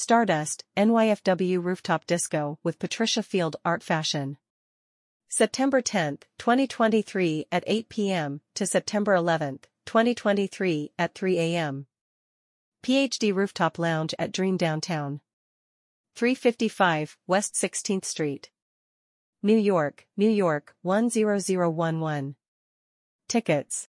Stardust, NYFW Rooftop Disco with Patricia Field Art Fashion. September 10, 2023 at 8 p.m. to September 11, 2023 at 3 a.m. PhD Rooftop Lounge at Dream Downtown. 355 West 16th Street. New York, New York 10011. Tickets